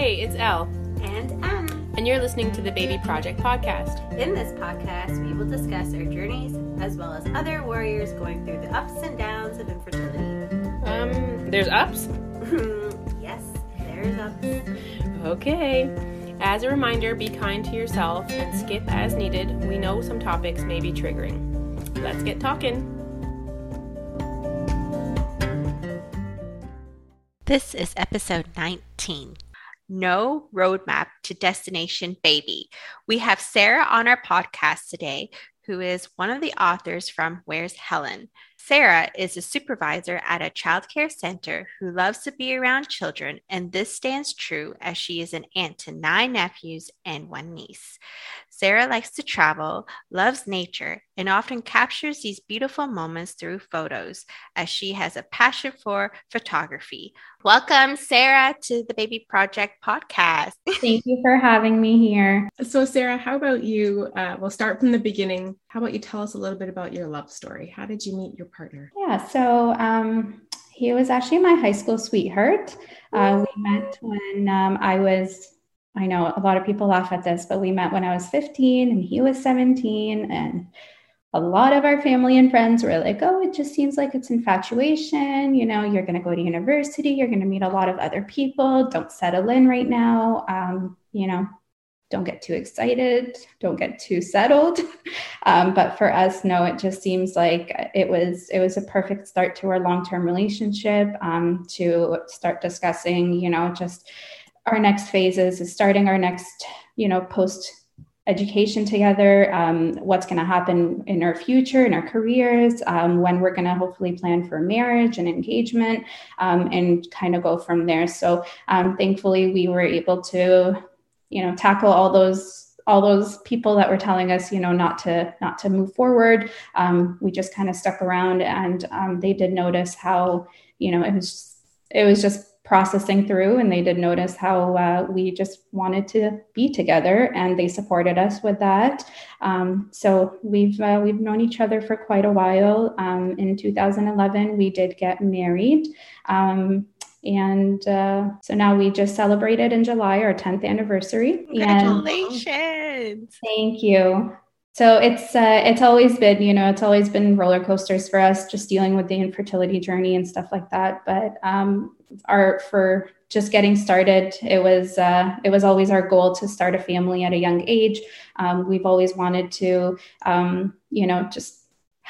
Hey, it's Elle. And Em. And you're listening to the Baby Project podcast. In this podcast, we will discuss our journeys as well as other warriors going through the ups and downs of infertility. Um, there's ups? yes, there's ups. Okay. As a reminder, be kind to yourself and skip as needed. We know some topics may be triggering. Let's get talking. This is episode 19 No Roadmap to Destination Baby. We have Sara on our podcast today, who is one of the authors from Where's Helen? Sara is a supervisor at a childcare center who loves to be around children, and this stands true as she is an aunt to nine nephews and one niece. Sara likes to travel, loves nature, and often captures these beautiful moments through photos as she has a passion for photography. Welcome, Sara, to the Baby Project podcast. Thank you for having me here. So, Sara, how about you? Uh, we'll start from the beginning. How about you tell us a little bit about your love story? How did you meet your partner? Yeah, so um, he was actually my high school sweetheart. Uh, we met when um, I was I know a lot of people laugh at this, but we met when I was 15 and he was 17. And a lot of our family and friends were like, oh, it just seems like it's infatuation. You know, you're going to go to university, you're going to meet a lot of other people. Don't settle in right now. Um, you know, don't get too excited, don't get too settled. Um, but for us, no, it just seems like it was it was a perfect start to our long term relationship. Um, to start discussing, you know, just our next phases is starting our next, you know, post education together, um, what's going to happen in our future, in our careers, um, when we're going to hopefully plan for marriage and engagement, um, and kind of go from there. So um, thankfully, we were able to, you know, tackle all those all those people that were telling us, you know, not to not to move forward. Um, we just kind of stuck around, and um, they did notice how, you know, it was it was just processing through and they did notice how uh, we just wanted to be together and they supported us with that um, so we've uh, we've known each other for quite a while um, in 2011 we did get married um, and uh, so now we just celebrated in July our 10th anniversary. Congratulations! And thank you. So it's uh, it's always been you know it's always been roller coasters for us just dealing with the infertility journey and stuff like that. But um, our for just getting started, it was uh, it was always our goal to start a family at a young age. Um, we've always wanted to um, you know just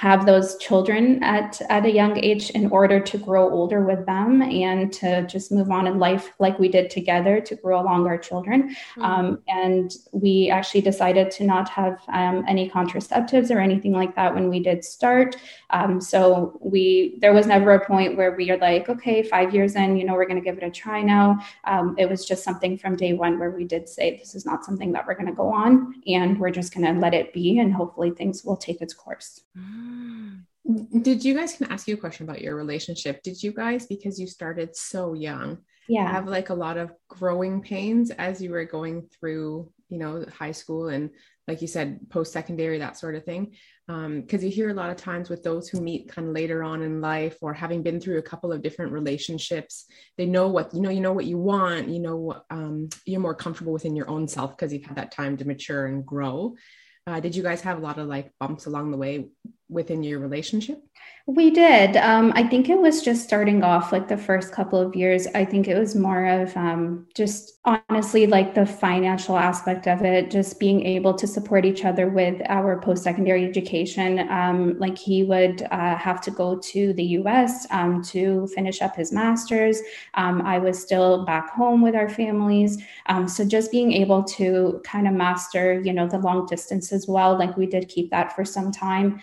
have those children at, at a young age in order to grow older with them and to just move on in life like we did together to grow along our children. Mm-hmm. Um, and we actually decided to not have um, any contraceptives or anything like that when we did start. Um, so we there was never a point where we are like, okay, five years in, you know, we're going to give it a try now. Um, it was just something from day one where we did say this is not something that we're going to go on, and we're just going to let it be, and hopefully things will take its course. Mm-hmm. Did you guys can I ask you a question about your relationship? Did you guys, because you started so young, yeah, have like a lot of growing pains as you were going through, you know, high school and like you said, post secondary, that sort of thing? Because um, you hear a lot of times with those who meet kind of later on in life or having been through a couple of different relationships, they know what you know. You know what you want. You know, um, you're more comfortable within your own self because you've had that time to mature and grow. Uh, did you guys have a lot of like bumps along the way within your relationship? We did. Um, I think it was just starting off like the first couple of years. I think it was more of um, just honestly like the financial aspect of it, just being able to support each other with our post secondary education. Um, like he would uh, have to go to the US um, to finish up his master's. Um, I was still back home with our families. Um, so just being able to kind of master, you know, the long distance as well. Like we did keep that for some time.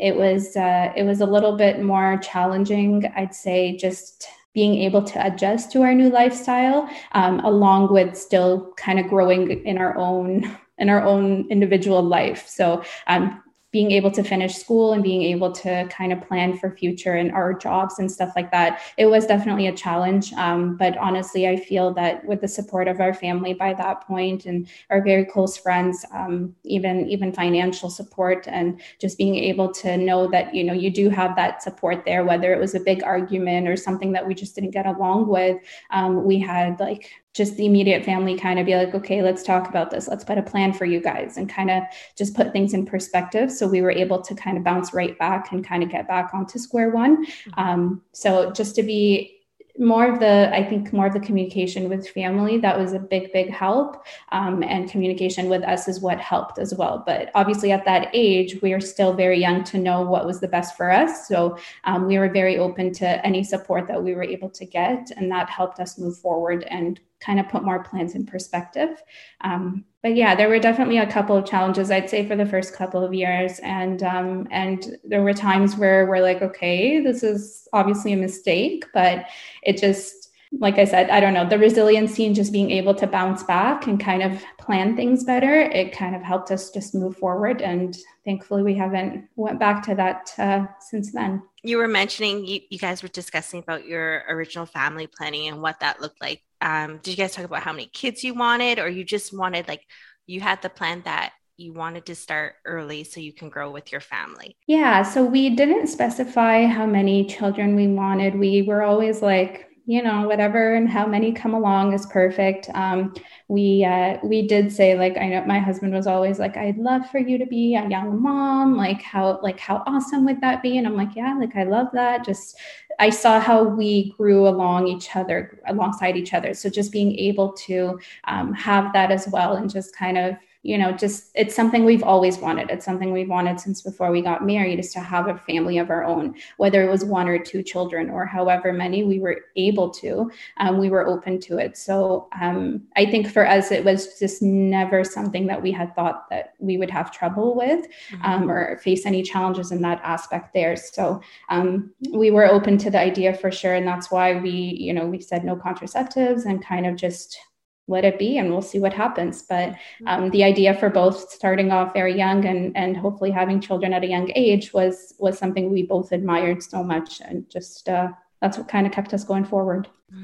It was uh, it was a little bit more challenging, I'd say, just being able to adjust to our new lifestyle, um, along with still kind of growing in our own in our own individual life. So um, being able to finish school and being able to kind of plan for future and our jobs and stuff like that it was definitely a challenge. Um, but honestly i feel that with the support of our family by that point and our very close friends um, even even financial support and just being able to know that you know you do have that support there whether it was a big argument or something that we just didn't get along with um, we had like just the immediate family kind of be like, okay, let's talk about this. Let's put a plan for you guys and kind of just put things in perspective. So we were able to kind of bounce right back and kind of get back onto square one. Mm-hmm. Um, so just to be more of the i think more of the communication with family that was a big big help um, and communication with us is what helped as well but obviously at that age we are still very young to know what was the best for us so um, we were very open to any support that we were able to get and that helped us move forward and kind of put more plans in perspective. Um, but yeah, there were definitely a couple of challenges, I'd say, for the first couple of years, and um, and there were times where we're like, okay, this is obviously a mistake, but it just like I said, I don't know, the resiliency and just being able to bounce back and kind of plan things better, it kind of helped us just move forward. And thankfully, we haven't went back to that uh, since then. You were mentioning you, you guys were discussing about your original family planning and what that looked like. Um, did you guys talk about how many kids you wanted, or you just wanted like you had the plan that you wanted to start early so you can grow with your family? Yeah, so we didn't specify how many children we wanted. We were always like, you know whatever and how many come along is perfect. Um, we uh, we did say like i know my husband was always like i'd love for you to be a young mom like how like how awesome would that be? And i'm like yeah like i love that. Just i saw how we grew along each other alongside each other. So just being able to um, have that as well and just kind of you know just it's something we've always wanted. It's something we've wanted since before we got married is to have a family of our own whether it was one or two children or however many we were able to um, we were open to it. So um, i think for us it was just never something that we had thought that we would have trouble with mm-hmm. um, or face any challenges in that aspect there. So um, we were open to the idea for sure. And that's why we you know we said no contraceptives and kind of just let it be and we'll see what happens. But mm-hmm. um, the idea for both starting off very young and and hopefully having children at a young age was was something we both admired so much and just uh, that's what kind of kept us going forward.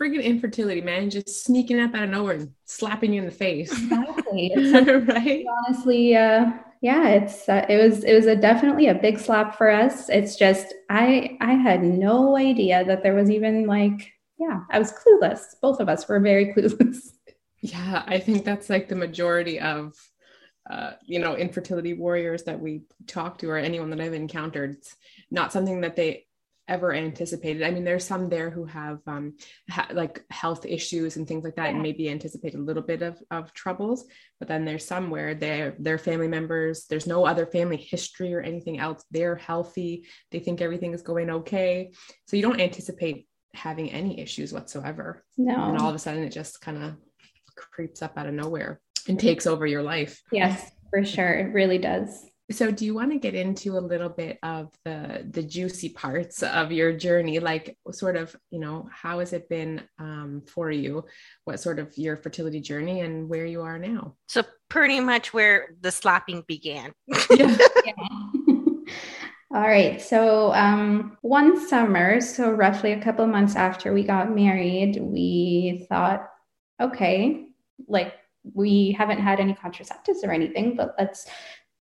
Freaking infertility man just sneaking up out of nowhere and slapping you in the face. Exactly. Right? honestly uh, yeah it's uh, it was it was a definitely a big slap for us. It's just i i had no idea that there was even like yeah, I was clueless. Both of us were very clueless. Yeah, I think that's like the majority of uh, you know, infertility warriors that we talk to or anyone that I've encountered. It's not something that they ever anticipated. I mean, there's some there who have um, ha- like health issues and things like that, yeah. and maybe anticipate a little bit of, of troubles. But then there's some where they're their family members. There's no other family history or anything else. They're healthy. They think everything is going okay. So you don't anticipate having any issues whatsoever. No. And all of a sudden it just kind of creeps up out of nowhere and takes over your life. Yes, for sure. It really does. So do you want to get into a little bit of the the juicy parts of your journey like sort of, you know, how has it been um, for you? What sort of your fertility journey and where you are now? So pretty much where the slapping began. yeah. yeah. All right. So, um, one summer, so roughly a couple months after we got married, we thought, okay, like we haven't had any contraceptives or anything, but let's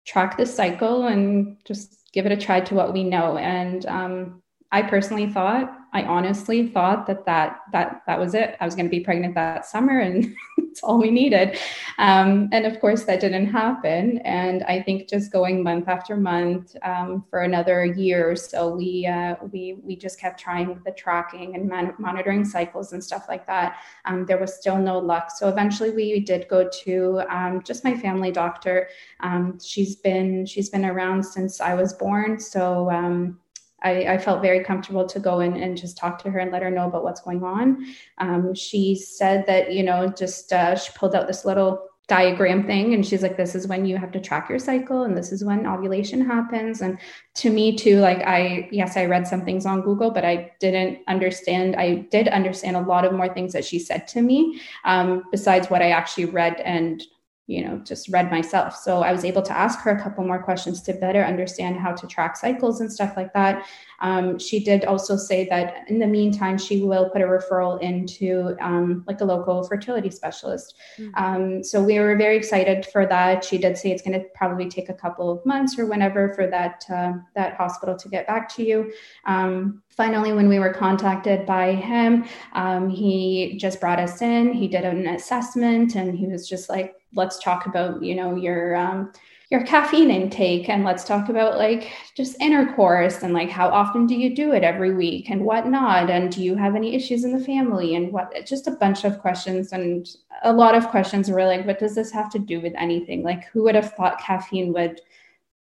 track this cycle and just give it a try to what we know. And um, I personally thought, I honestly thought that that that that was it. I was going to be pregnant that summer, and it's all we needed. Um, and of course, that didn't happen. And I think just going month after month um, for another year or so, we uh, we we just kept trying with the tracking and man- monitoring cycles and stuff like that. Um, there was still no luck. So eventually, we did go to um, just my family doctor. Um, she's been she's been around since I was born. So um, I, I, felt very comfortable to go in and just talk to her and let her know about what's going on. Um, she said that, you know, just uh, she pulled out this little diagram thing and she's like this is when you have to track your cycle and this is when ovulation happens and to me too like i yes i read some things on google but i didn't understand i did understand a lot of more things that she said to me um, besides what i actually read and you know just read myself. So i was able to ask her a couple more questions to better understand how to track cycles and stuff like that. Um, she did also say that in the meantime she will put a referral into um, like a local fertility specialist. Mm-hmm. um, so we were very excited for that. She did say it's going to probably take a couple of months or whenever for that uh, that hospital to get back to you. Um, finally, when we were contacted by him, um, he just brought us in. He did an assessment, and he was just like, "Let's talk about, you know, your um, your caffeine intake, and let's talk about like just intercourse, and like how often do you do it every week, and whatnot, and do you have any issues in the family, and what? Just a bunch of questions, and a lot of questions were like, "What does this have to do with anything? Like, who would have thought caffeine would?"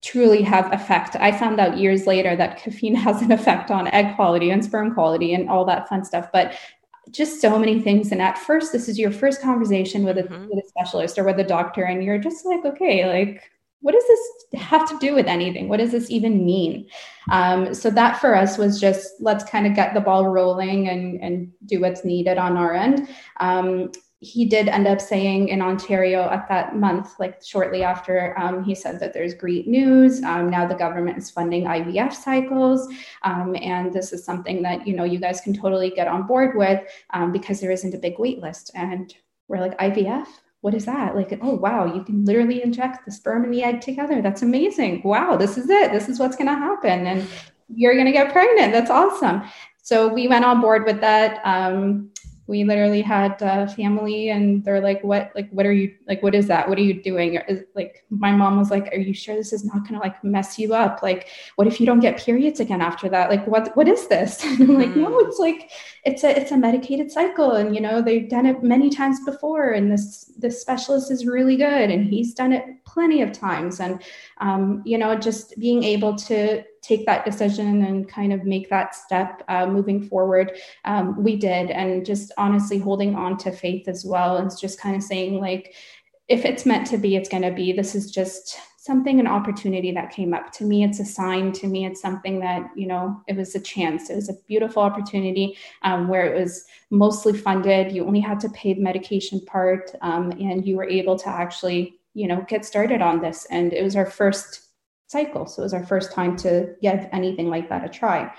Truly have effect. I found out years later that caffeine has an effect on egg quality and sperm quality and all that fun stuff. But just so many things. And at first, this is your first conversation with a, mm-hmm. with a specialist or with a doctor, and you're just like, okay, like, what does this have to do with anything? What does this even mean? Um, so that for us was just let's kind of get the ball rolling and and do what's needed on our end. Um, he did end up saying in Ontario at that month, like shortly after, um, he said that there's great news. Um, now the government is funding IVF cycles, um, and this is something that you know you guys can totally get on board with um, because there isn't a big wait list. And we're like IVF. What is that? Like, oh wow, you can literally inject the sperm and the egg together. That's amazing. Wow, this is it. This is what's going to happen, and you're going to get pregnant. That's awesome. So we went on board with that. Um, we literally had family and they're like what like what are you like what is that? What are you doing? Is, like my mom was like are you sure this is not going to like mess you up? Like what if you don't get periods again after that? Like what what is this? And i'm like mm. no it's like it's a it's a medicated cycle and you know they've done it many times before and this this specialist is really good and he's done it plenty of times. And um, you know just being able to take that decision and kind of make that step uh, moving forward. Um, we did and just honestly holding on to faith as well and just kind of saying like if it's meant to be it's going to be. This is just something an opportunity that came up to me. It's a sign to me. It's something that you know it was a chance. It was a beautiful opportunity um, where it was mostly funded. You only had to pay the medication part um, and you were able to actually you know get started on this. And it was our first cycle. So it was our first time to give anything like that a try.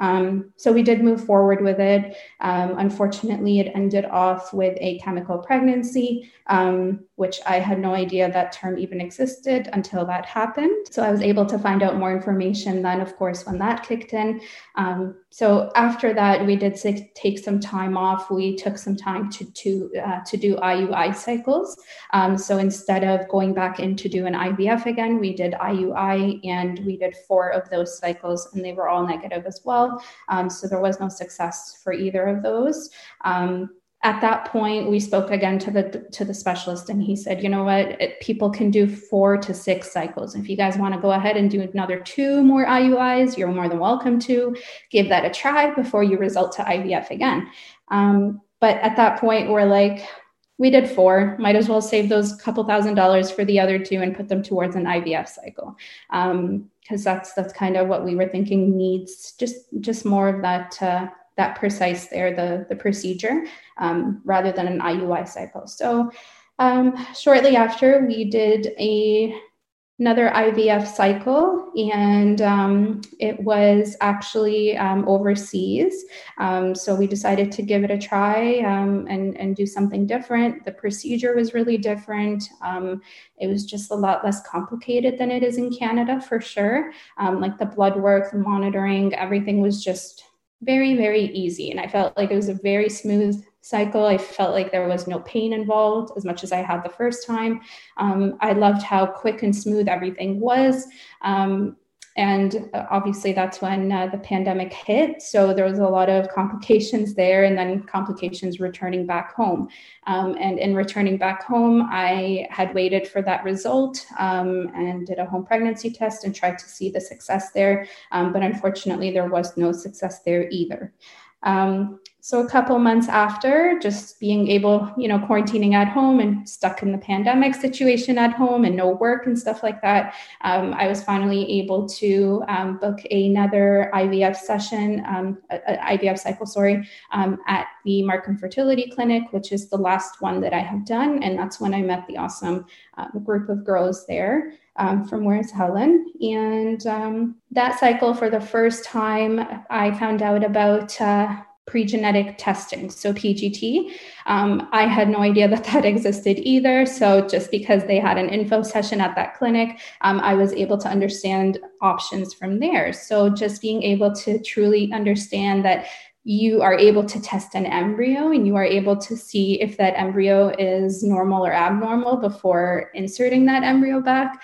Um, so we did move forward with it. Um, unfortunately, it ended off with a chemical pregnancy, um, which I had no idea that term even existed until that happened. So I was able to find out more information then, of course, when that kicked in. Um, so after that, we did take some time off. We took some time to to uh, to do IUI cycles. Um, so instead of going back in to do an IVF again, we did IUI, and we did four of those cycles, and they were all negative as well. Um, so there was no success for either of those. Um, at that point we spoke again to the to the specialist and he said you know what? It, people can do four to six cycles. If you guys want to go ahead and do another two more iuis you're more than welcome to. Give that a try before you result to ivf again. Um, but at that point we're like we did four. Might as well save those couple thousand dollars for the other two and put them towards an ivf cycle. Because um, that's that's kind of what we were thinking needs just just more of that uh, that precise there, the, the procedure, um, rather than an IUI cycle. So um, shortly after, we did a another IVF cycle, and um, it was actually um, overseas. Um, so we decided to give it a try um, and, and do something different. The procedure was really different. It was just a lot less complicated than it is in Canada, for sure. Like the blood work, the monitoring, everything was just very, very easy. And I felt like it was a very smooth cycle. I felt like there was no pain involved as much as I had the first time. Um, I loved how quick and smooth everything was. Um, and uh, obviously that's when uh, the pandemic hit. So there was a lot of complications there and then complications returning back home. Um, and in returning back home i had waited for that result um, and did a home pregnancy test and tried to see the success there. Um, but unfortunately there was no success there either. Um, so a couple months after just being able you know quarantining at home and stuck in the pandemic situation at home and no work and stuff like that um, i was finally able to um, book another ivf session um, a, a ivf cycle sorry um, at the markham fertility clinic which is the last one that i have done and that's when i met the awesome uh, group of girls there um, from Where's Helen. And um, that cycle, for the first time, I found out about uh, pre-genetic testing. So pgt um, i had no idea that that existed either. So just because they had an info session at that clinic um, i was able to understand options from there. So just being able to truly understand that you are able to test an embryo and you are able to see if that embryo is normal or abnormal before inserting that embryo back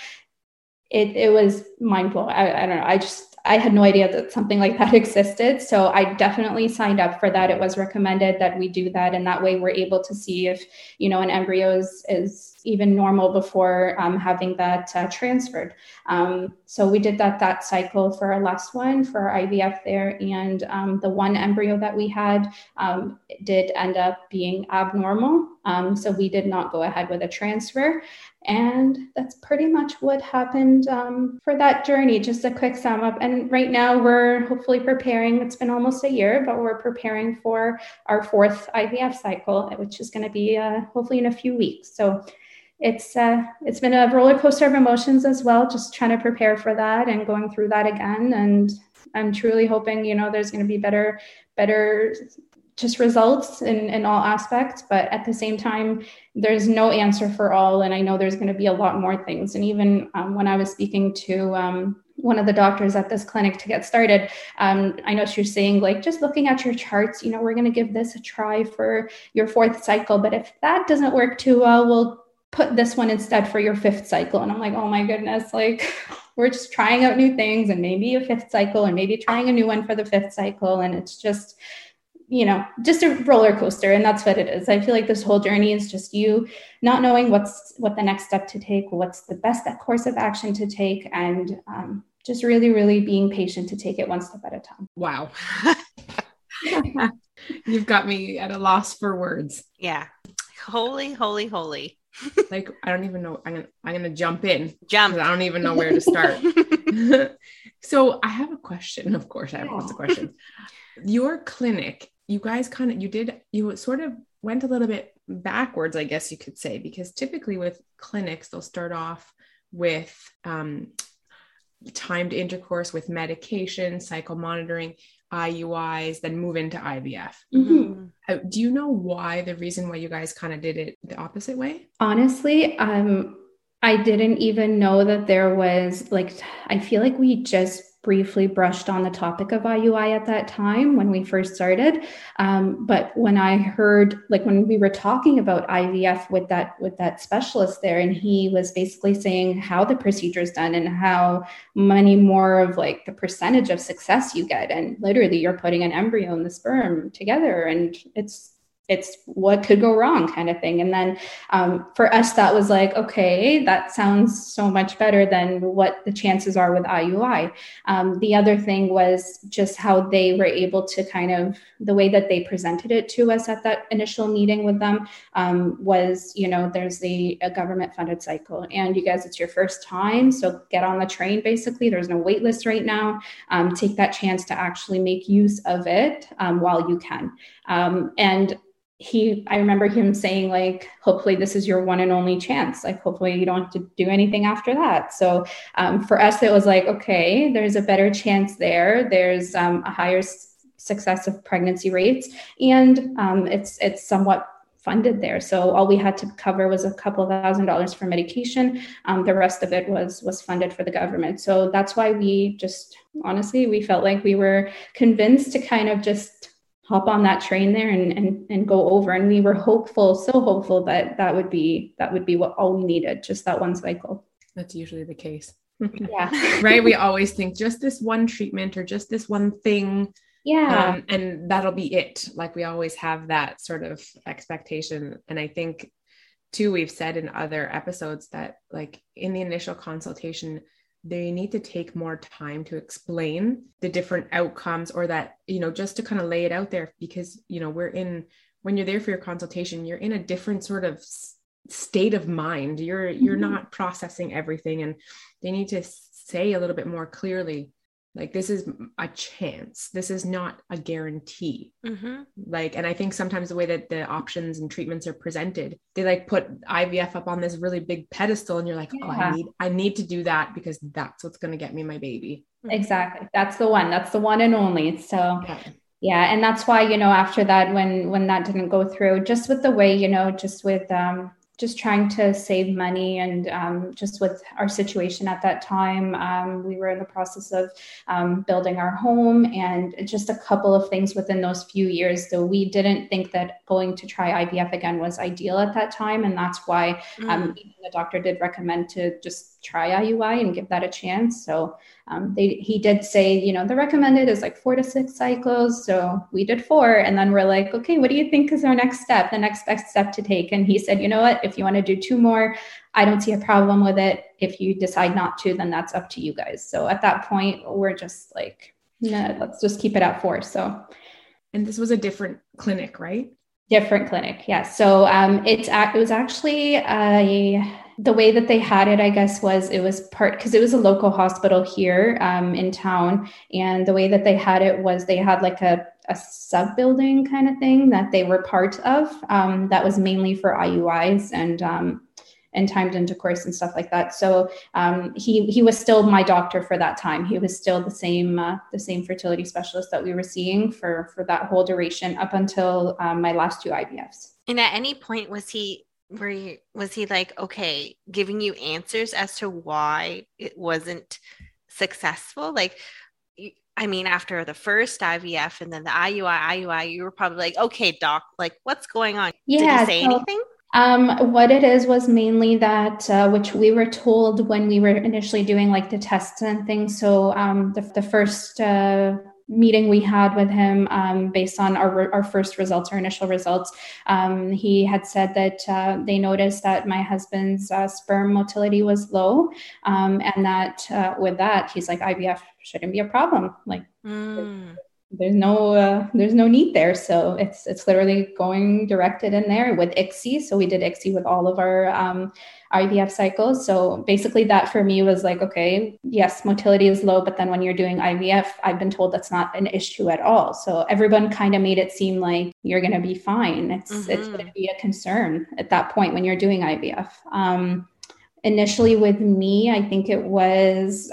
it, it was mind blowing I, I don't know. I just I had no idea that something like that existed. So I definitely signed up for that. It was recommended that we do that. And that way we're able to see if, you know, an embryo is, is even normal before um, having that uh, transferred. Um, so we did that that cycle for our last one for our IVF there. And um, the one embryo that we had um, did end up being abnormal. Um, so we did not go ahead with a transfer. And that's pretty much what happened um, for that journey. Just a quick sum up. And right now we're hopefully preparing, it's been almost a year, but we're preparing for our fourth IVF cycle, which is going to be uh, hopefully in a few weeks. So it's uh, it's been a roller coaster of emotions as well, just trying to prepare for that and going through that again. And I'm truly hoping, you know, there's going to be better, better just results in, in all aspects but at the same time there's no answer for all and i know there's going to be a lot more things and even um, when i was speaking to um, one of the doctors at this clinic to get started um, i know she was saying like just looking at your charts you know we're going to give this a try for your fourth cycle but if that doesn't work too well we'll put this one instead for your fifth cycle and i'm like oh my goodness like we're just trying out new things and maybe a fifth cycle and maybe trying a new one for the fifth cycle and it's just you know, just a roller coaster. And that's what it is. I feel like this whole journey is just you not knowing what's what the next step to take, what's the best course of action to take, and um, just really, really being patient to take it one step at a time. Wow. You've got me at a loss for words. Yeah. Holy, holy, holy. Like I don't even know. I'm gonna I'm gonna jump in. Jump. I don't even know where to start. so I have a question. Of course, I have lots of questions. Your clinic you guys kind of you did you sort of went a little bit backwards i guess you could say because typically with clinics they'll start off with um, timed intercourse with medication cycle monitoring iuis then move into ivf mm-hmm. uh, do you know why the reason why you guys kind of did it the opposite way honestly um i didn't even know that there was like i feel like we just briefly brushed on the topic of IUI at that time when we first started. Um, but when I heard, like when we were talking about IVF with that with that specialist there, and he was basically saying how the procedure is done and how many more of like the percentage of success you get, and literally you're putting an embryo and the sperm together, and it's it's what could go wrong kind of thing. And then um, for us that was like okay that sounds so much better than what the chances are with iui um, the other thing was just how they were able to kind of the way that they presented it to us at that initial meeting with them um, was you know there's the a government funded cycle and you guys it's your first time so get on the train basically. There's no wait list right now. Um, take that chance to actually make use of it um, while you can. Um, and he i remember him saying like hopefully this is your one and only chance. Like hopefully you don't have to do anything after that. So um, for us it was like okay there's a better chance there. There's um, a higher s- success of pregnancy rates and um, it's it's somewhat funded there. So all we had to cover was a couple of thousand dollars for medication. Um, the rest of it was was funded for the government. So that's why we just honestly we felt like we were convinced to kind of just hop on that train there and, and and go over. And we were hopeful so hopeful that that would be that would be what all we needed just that one cycle. That's usually the case. Yeah. Right? We always think just this one treatment or just this one thing yeah. um, and that'll be it. Like we always have that sort of expectation. And i think too we've said in other episodes that like in the initial consultation they need to take more time to explain the different outcomes or that you know just to kind of lay it out there because you know we're in when you're there for your consultation you're in a different sort of state of mind you're you're mm-hmm. not processing everything and they need to say a little bit more clearly like this is a chance. This is not a guarantee. Mm-hmm. like and i think sometimes the way that the options and treatments are presented they like put ivf up on this really big pedestal and you're like yeah. oh i need i need to do that because that's what's going to get me my baby. Exactly. That's the one. That's the one and only. So yeah. yeah and that's why you know after that when when that didn't go through just with the way you know just with um just trying to save money and um, just with our situation at that time um, we were in the process of um, building our home and just a couple of things within those few years so we didn't think that going to try ivf again was ideal at that time and that's why um, mm. the doctor did recommend to just try iui and give that a chance so um, they, he did say, you know, the recommended is like four to six cycles. So we did four. And then we're like, okay, what do you think is our next step, the next best step to take? And he said, you know what, if you want to do two more, I don't see a problem with it. If you decide not to, then that's up to you guys. So at that point, we're just like, no, let's just keep it at four. So, and this was a different clinic, right? Different clinic, yes. Yeah. So um, it's it was actually a the way that they had it, I guess, was it was part because it was a local hospital here um, in town. And the way that they had it was they had like a, a sub building kind of thing that they were part of um, that was mainly for IUIs and um, and timed intercourse and stuff like that. So um, he he was still my doctor for that time. He was still the same uh, the same fertility specialist that we were seeing for for that whole duration up until um, my last two IVFs. And at any point was he were you, was he like okay giving you answers as to why it wasn't successful like I mean, after the first IVF and then the IUI, IUI, you were probably like, okay, doc, like what's going on? Yeah, Did he say so, anything? Um, what it is was mainly that, uh, which we were told when we were initially doing like the tests and things. So um, the, the first uh, meeting we had with him um, based on our, our first results, our initial results, um, he had said that uh, they noticed that my husband's uh, sperm motility was low. Um, and that uh, with that, he's like, IVF shouldn't be a problem. Like, mm. There's no uh, there's no need there so it's it's literally going directed in there with ICSI so we did ICSI with all of our um, IVF cycles. So basically, that for me was like, okay, yes, motility is low, but then when you're doing IVF, I've been told that's not an issue at all. So everyone kind of made it seem like you're going to be fine. It's mm-hmm. it's going to be a concern at that point when you're doing IVF. Um, initially with me i think it was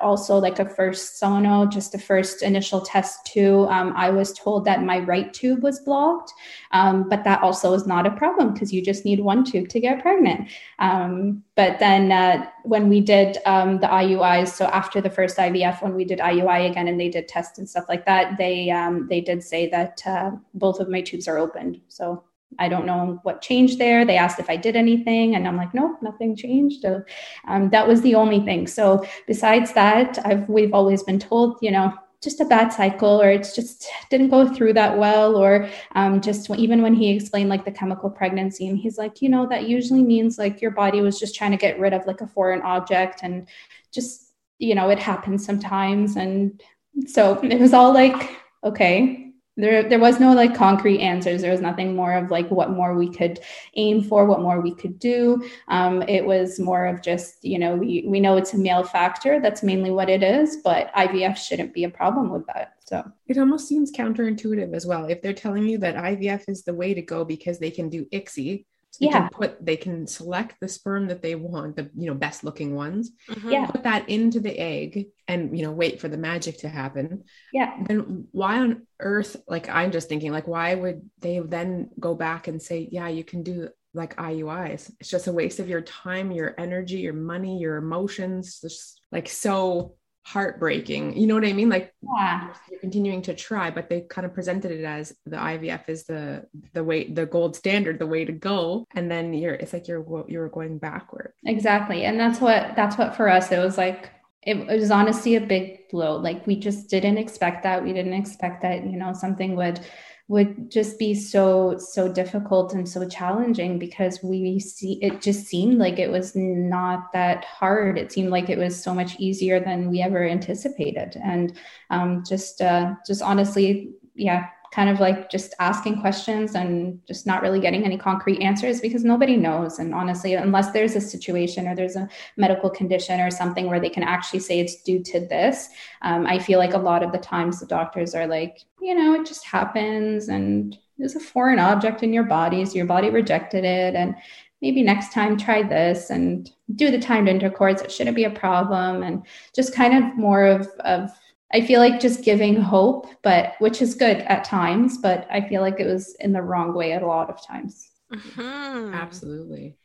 also like a first sono just a first initial test too um, i was told that my right tube was blocked. Um, but that also is not a problem because you just need one tube to get pregnant. Um, but then uh, when we did um, the iuis so after the first ivf when we did iui again and they did tests and stuff like that they um, they did say that uh, both of my tubes are opened. So I don't know what changed there. They asked if I did anything, and I'm like, nope, nothing changed. So, um, that was the only thing. So besides that, I've we've always been told, you know, just a bad cycle, or it's just didn't go through that well, or um, just even when he explained like the chemical pregnancy, and he's like, you know, that usually means like your body was just trying to get rid of like a foreign object, and just you know, it happens sometimes, and so it was all like, okay, there there was no like concrete answers. There was nothing more of like what more we could aim for what more we could do. Um, it was more of just you know we, we know it's a male factor. That's mainly what it is but ivf shouldn't be a problem with that so. It almost seems counterintuitive as well. If they're telling you that ivf is the way to go because they can do ICSI they yeah. can put they can select the sperm that they want the you know best looking ones mm-hmm. yeah put that into the egg and you know wait for the magic to happen yeah then why on earth like i'm just thinking like why would they then go back and say yeah you can do like IUIs it's just a waste of your time your energy your money your emotions just like so heartbreaking. You know what I mean? Like yeah. you're continuing to try, but they kind of presented it as the IVF is the the way the gold standard, the way to go. And then you're it's like you're you're going backward. Exactly. And that's what that's what for us it was like it was honestly a big blow. Like we just didn't expect that. We didn't expect that, you know, something would would just be so so difficult and so challenging because we see it just seemed like it was not that hard. It seemed like it was so much easier than we ever anticipated. And um, just uh, just honestly yeah kind of like just asking questions and just not really getting any concrete answers because nobody knows. And honestly, unless there's a situation or there's a medical condition or something where they can actually say it's due to this, um, I feel like a lot of the times the doctors are like, you know, it just happens and there's a foreign object in your body, so your body rejected it. And maybe next time try this and do the timed intercourse. It shouldn't be a problem. And just kind of more of, of I feel like just giving hope, but which is good at times, but I feel like it was in the wrong way at a lot of times. Mm-hmm. Absolutely.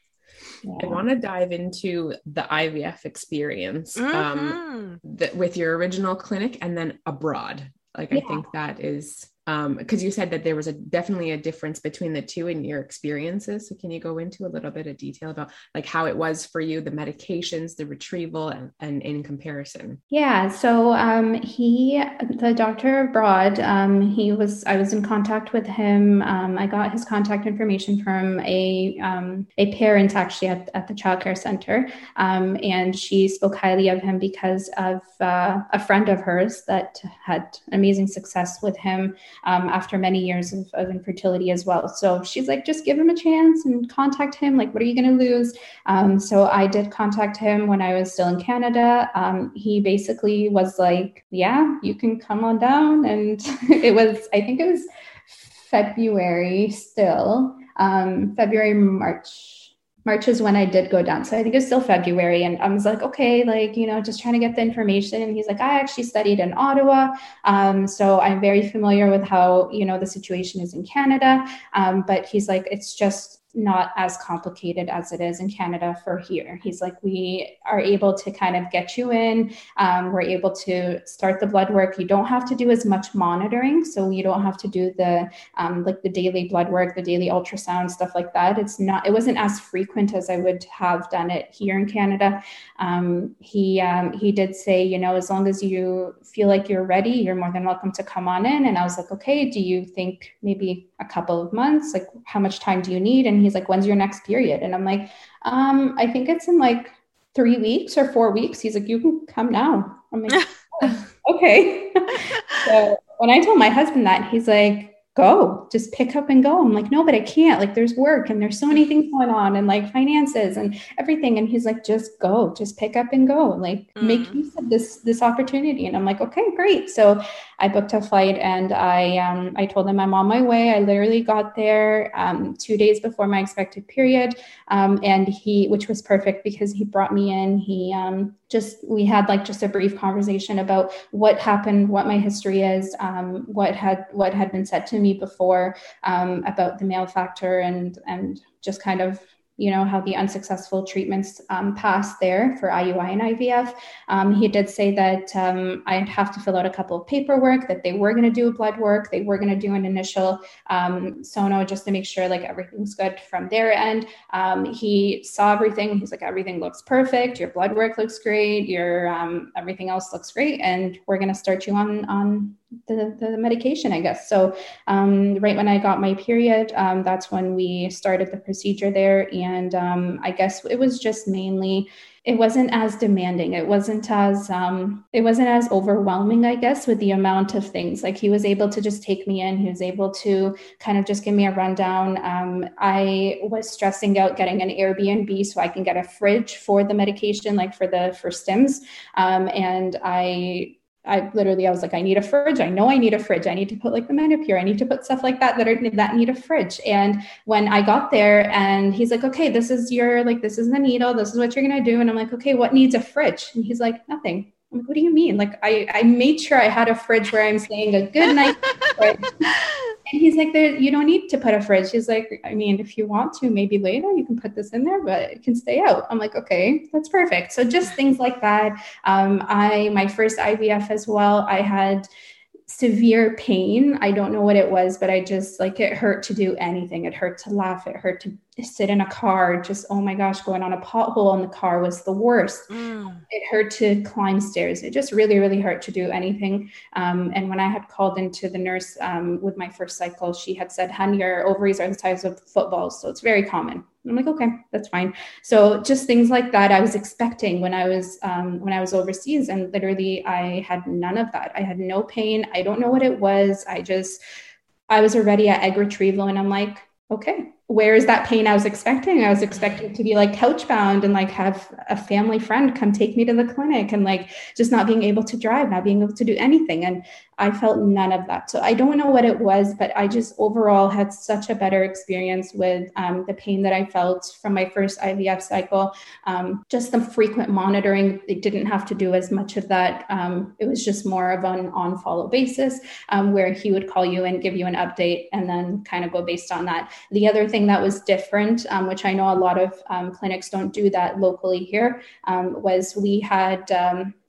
Yeah. I want to dive into the IVF experience um, Mhm. um, that with your original clinic and then abroad. Like, I think that is because you said that there was a definitely a difference between the two in your experiences. So, can you go into a little bit of detail about like how it was for you, the medications, the retrieval, and, and in comparison? Yeah, so um, he, the doctor abroad, um, he was. I was in contact with him. Um, I got his contact information from a um, a parent actually at, at the childcare center, um, and she spoke highly of him because of uh, a friend of hers that had amazing success with him um, after many years of, of infertility as well. So she's like, just give him a chance and contact him. Like, what are you going to lose? Um, so I did contact him when I was still in Canada. Um, he basically was like, yeah, you can come on down. And it was, I think it was February still, um, February, March. March is when I did go down. So I think it's still February. And I was like, okay, like, you know, just trying to get the information. And he's like, I actually studied in Ottawa. Um, so I'm very familiar with how, you know, the situation is in Canada. Um, but he's like, it's just not as complicated as it is in Canada for here. He's like, we are able to kind of get you in. Um, we're able to start the blood work. You don't have to do as much monitoring. So you don't have to do the um, like the daily blood work, the daily ultrasound, stuff like that. It's not, it wasn't as frequent as I would have done it here in Canada. Um, he, um, he did say, you know, as long as you feel like you're ready, you're more than welcome to come on in. And I was like, okay, do you think maybe a couple of months? Like, how much time do you need? And he's like, when's your next period? And I'm like, um, I think it's in like three weeks or four weeks. He's like, you can come now. I'm like, oh, okay. so when I told my husband that, he's like, go, just pick up and go. I'm like, no, but I can't. Like, there's work and there's so many things going on and like finances and everything. And he's like, just go, just pick up and go. Like, mm. make use of this this opportunity. And I'm like, okay, great. So I booked a flight and I um, I told him I'm on my way. I literally got there um, two days before my expected period, um, and he, which was perfect because he brought me in. He um, just we had like just a brief conversation about what happened, what my history is, um, what had what had been said to me before um, about the male factor, and and just kind of you know, how the unsuccessful treatments um, passed there for IUI and IVF. Um, he did say that um, I'd have to fill out a couple of paperwork, that they were going to do blood work, they were going to do an initial um, sono just to make sure like everything's good from their end. Um, he saw everything. He's like, everything looks perfect. Your blood work looks great. Your um, everything else looks great, and we're going to start you on on the, the medication, I guess. So, um, right when I got my period, um, that's when we started the procedure there. And um, I guess it was just mainly, it wasn't as demanding. It wasn't as, um, it wasn't as overwhelming, I guess, with the amount of things. Like he was able to just take me in. He was able to kind of just give me a rundown. Um, I was stressing out getting an Airbnb so I can get a fridge for the medication, like for the for stims. Um, and I I literally, I was like, I need a fridge. I know I need a fridge. I need to put like the Menopur. I need to put stuff like that that are that need a fridge. And when I got there, and he's like, okay, this is your like, this is the needle. This is what you're gonna do. And I'm like, okay, what needs a fridge? And he's like, nothing. I'm like, what do you mean? Like, I I made sure I had a fridge where I'm staying a good night. And he's like, there, you don't need to put a fridge. He's like, I mean, if you want to, maybe later you can put this in there, but it can stay out. I'm like, okay, that's perfect. So just things like that. Um, I my first IVF as well. I had severe pain. I don't know what it was, but I just like it hurt to do anything. It hurt to laugh. It hurt to sit in a car. Just, oh my gosh, going on a pothole in the car was the worst. Mm. It hurt to climb stairs. It just really, really hurt to do anything. Um, and when I had called into the nurse um, with my first cycle, she had said, Hun, your ovaries are the size of footballs. So it's very common. I'm like, okay, that's fine. So just things like that I was expecting when I was um, when I was overseas, and literally I had none of that. I had no pain. I don't know what it was. I just I was already at egg retrieval, and I'm like, okay, where is that pain I was expecting? I was expecting to be like couch bound and like have a family friend come take me to the clinic and like just not being able to drive, not being able to do anything. And I felt none of that. So I don't know what it was, but I just overall had such a better experience with um, the pain that I felt from my first IVF cycle. Um, just the frequent monitoring, they didn't have to do as much of that. Um, it was just more of an on follow basis um, where he would call you and give you an update and then kind of go based on that. The other thing that was different, um, which I know a lot of um, clinics don't do that locally here, was we had,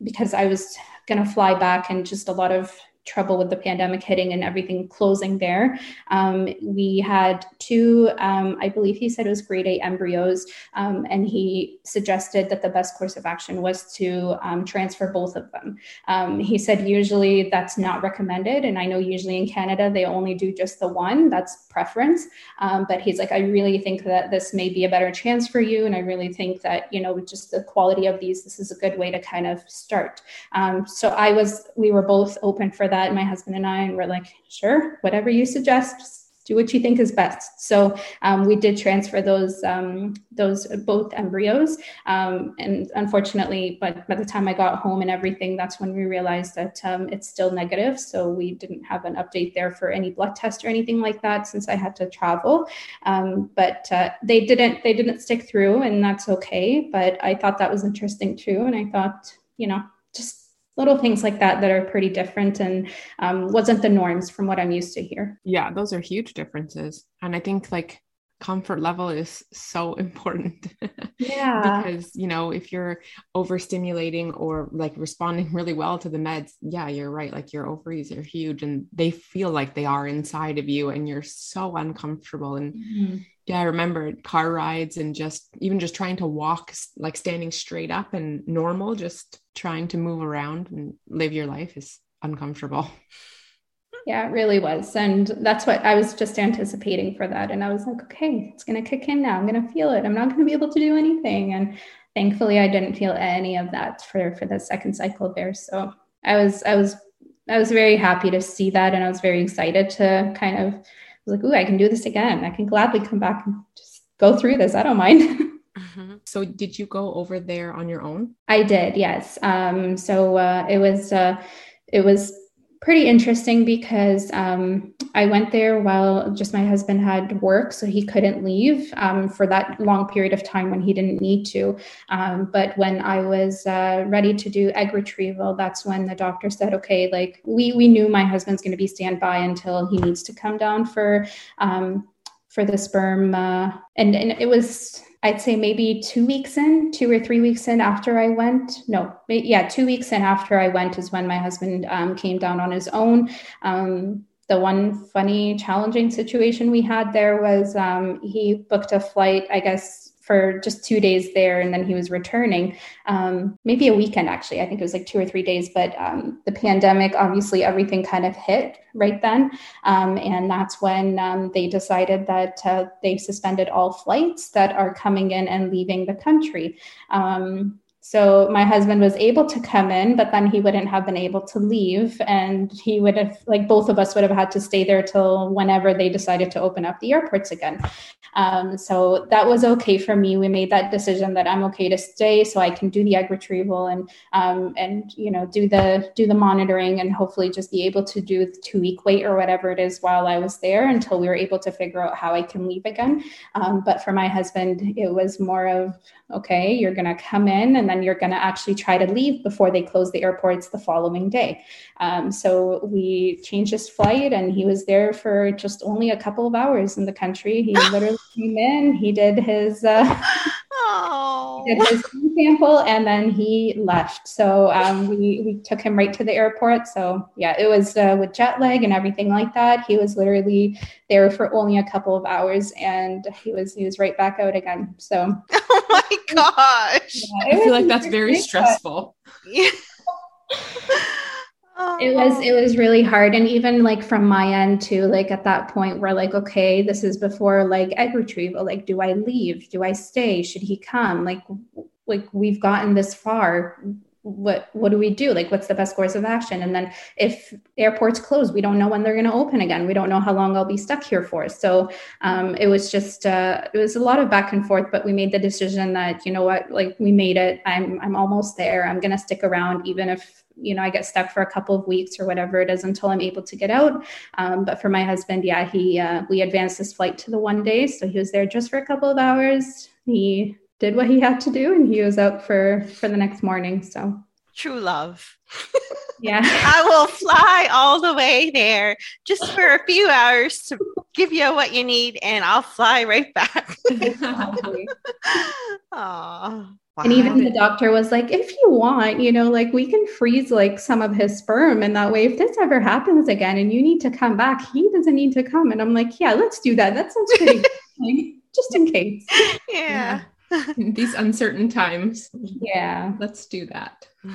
because I was going to fly back and just a lot of trouble with the pandemic hitting and everything closing there. Um, we had two, um, I believe he said it was grade A embryos, um, and he suggested that the best course of action was to um, transfer both of them. Um, he said usually that's not recommended, and I know usually in Canada they only do just the one, that's preference. Um, but he's like, I really think that this may be a better chance for you, and I really think that, you know, just the quality of these, this is a good way to kind of start. so I was, we were both open for that, my husband and I, and we're like, sure, whatever you suggest, do what you think is best. So um, we did transfer those um, those both embryos, um, and unfortunately, but by the time I got home and everything, that's when we realized that um, it's still negative. So we didn't have an update there for any blood test or anything like that since I had to travel. Um, but uh, they didn't they didn't stick through, and that's okay. But I thought that was interesting too, and I thought you know just little things like that that are pretty different and um, wasn't the norms from what I'm used to here. Yeah, those are huge differences. And I think like comfort level is so important. Yeah. because, you know, if you're overstimulating or like responding really well to the meds, yeah, you're right. Like your ovaries are huge and they feel like they are inside of you and you're so uncomfortable. And mm-hmm yeah, I remember car rides and just even just trying to walk, like standing straight up and normal, just trying to move around and live your life is uncomfortable. Yeah, it really was. And that's what I was just anticipating for that. And I was like, okay, it's going to kick in now. I'm going to feel it. I'm not going to be able to do anything. And thankfully, I didn't feel any of that for, for the second cycle there. So I was, I was, I was very happy to see that. And I was very excited to kind of was like, ooh, I can do this again. I can gladly come back and just go through this. I don't mind. mm-hmm. So, did you go over there on your own? I did, yes. Um, so uh, it was uh, it was pretty interesting because um, I went there while just my husband had work, so he couldn't leave um, for that long period of time when he didn't need to. Um, but when I was uh, ready to do egg retrieval, that's when the doctor said, "Okay, like we we knew my husband's going to be standby until he needs to come down for." Um, for the sperm uh, and and it was I'd say maybe two weeks in, two or three weeks in after I went. No, yeah, two weeks in after I went is when my husband um, came down on his own. Um, the one funny, challenging situation we had there was um, he booked a flight, I guess, for just two days there and then he was returning um, maybe a weekend actually. I think it was like two or three days but um, the pandemic obviously everything kind of hit right then um, and that's when um, they decided that uh, they suspended all flights that are coming in and leaving the country. Um, so my husband was able to come in, but then he wouldn't have been able to leave. And he would have, like, both of us would have had to stay there till whenever they decided to open up the airports again. Um, so that was okay for me. We made that decision that I'm okay to stay so I can do the egg retrieval and, um, and, you know, do the, do the monitoring and hopefully just be able to do the two week wait or whatever it is while I was there until we were able to figure out how I can leave again. Um, but for my husband, it was more of, okay, you're going to come in and then you're going to actually try to leave before they close the airports the following day. Um, so we changed his flight and he was there for just only a couple of hours in the country. He literally came in, he did his. Uh, Oh. He did his sample and then he left. So um, we, we took him right to the airport. So yeah, it was uh, with jet lag and everything like that. He was literally there for only a couple of hours and he was he was right back out again. So oh my gosh, yeah, I feel like that's very stressful. Yeah. it was it was really hard. And even like from my end too like at that point we're like okay this is before like egg retrieval. Like do i leave? Do i stay? Should he come? Like like we've gotten this far. What what do we do? Like what's the best course of action? And then if airports close we don't know when they're going to open again. We don't know how long i'll be stuck here for. So um, it was just uh, it was a lot of back and forth but we made the decision that you know what like we made it. I'm i'm almost there. I'm going to stick around even if you know i get stuck for a couple of weeks or whatever it is until i'm able to get out. Um, but for my husband yeah he uh, we advanced his flight to the one day. So he was there just for a couple of hours. He did what he had to do and he was out for for the next morning. So true love. Yeah. I will fly all the way there just for a few hours to give you what you need and i'll fly right back. Aww. Wow. And even the doctor was like, if you want, you know, like we can freeze like some of his sperm. And that way, if this ever happens again and you need to come back, he doesn't need to come. And I'm like, yeah, let's do that. That sounds pretty just in case. Yeah. these uncertain times. Yeah. Let's do that.